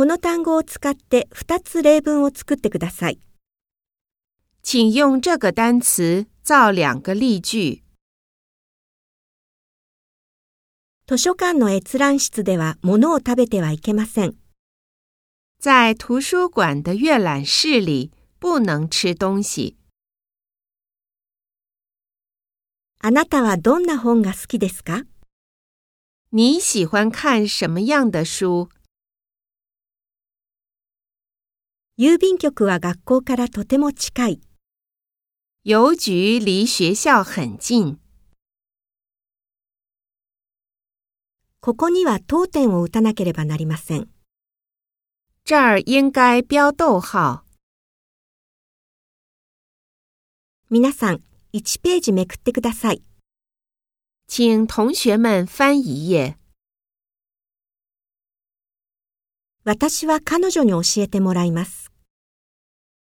この単語を使って2つ例文を作ってください。请用这个单词造两个例句。図書館の閲覧室では物を食べてはいけません。在图书馆的阅览室里不能吃东西。あなたはどんな本が好きですか？你喜欢看什么样的书？郵便局は学校からとても近い。邮局离学校很近。ここには当点を打たなければなりません。这儿应该标逗号。皆さん、1ページめくってください。请同学们翻一页。私は彼女に教えてもらいます。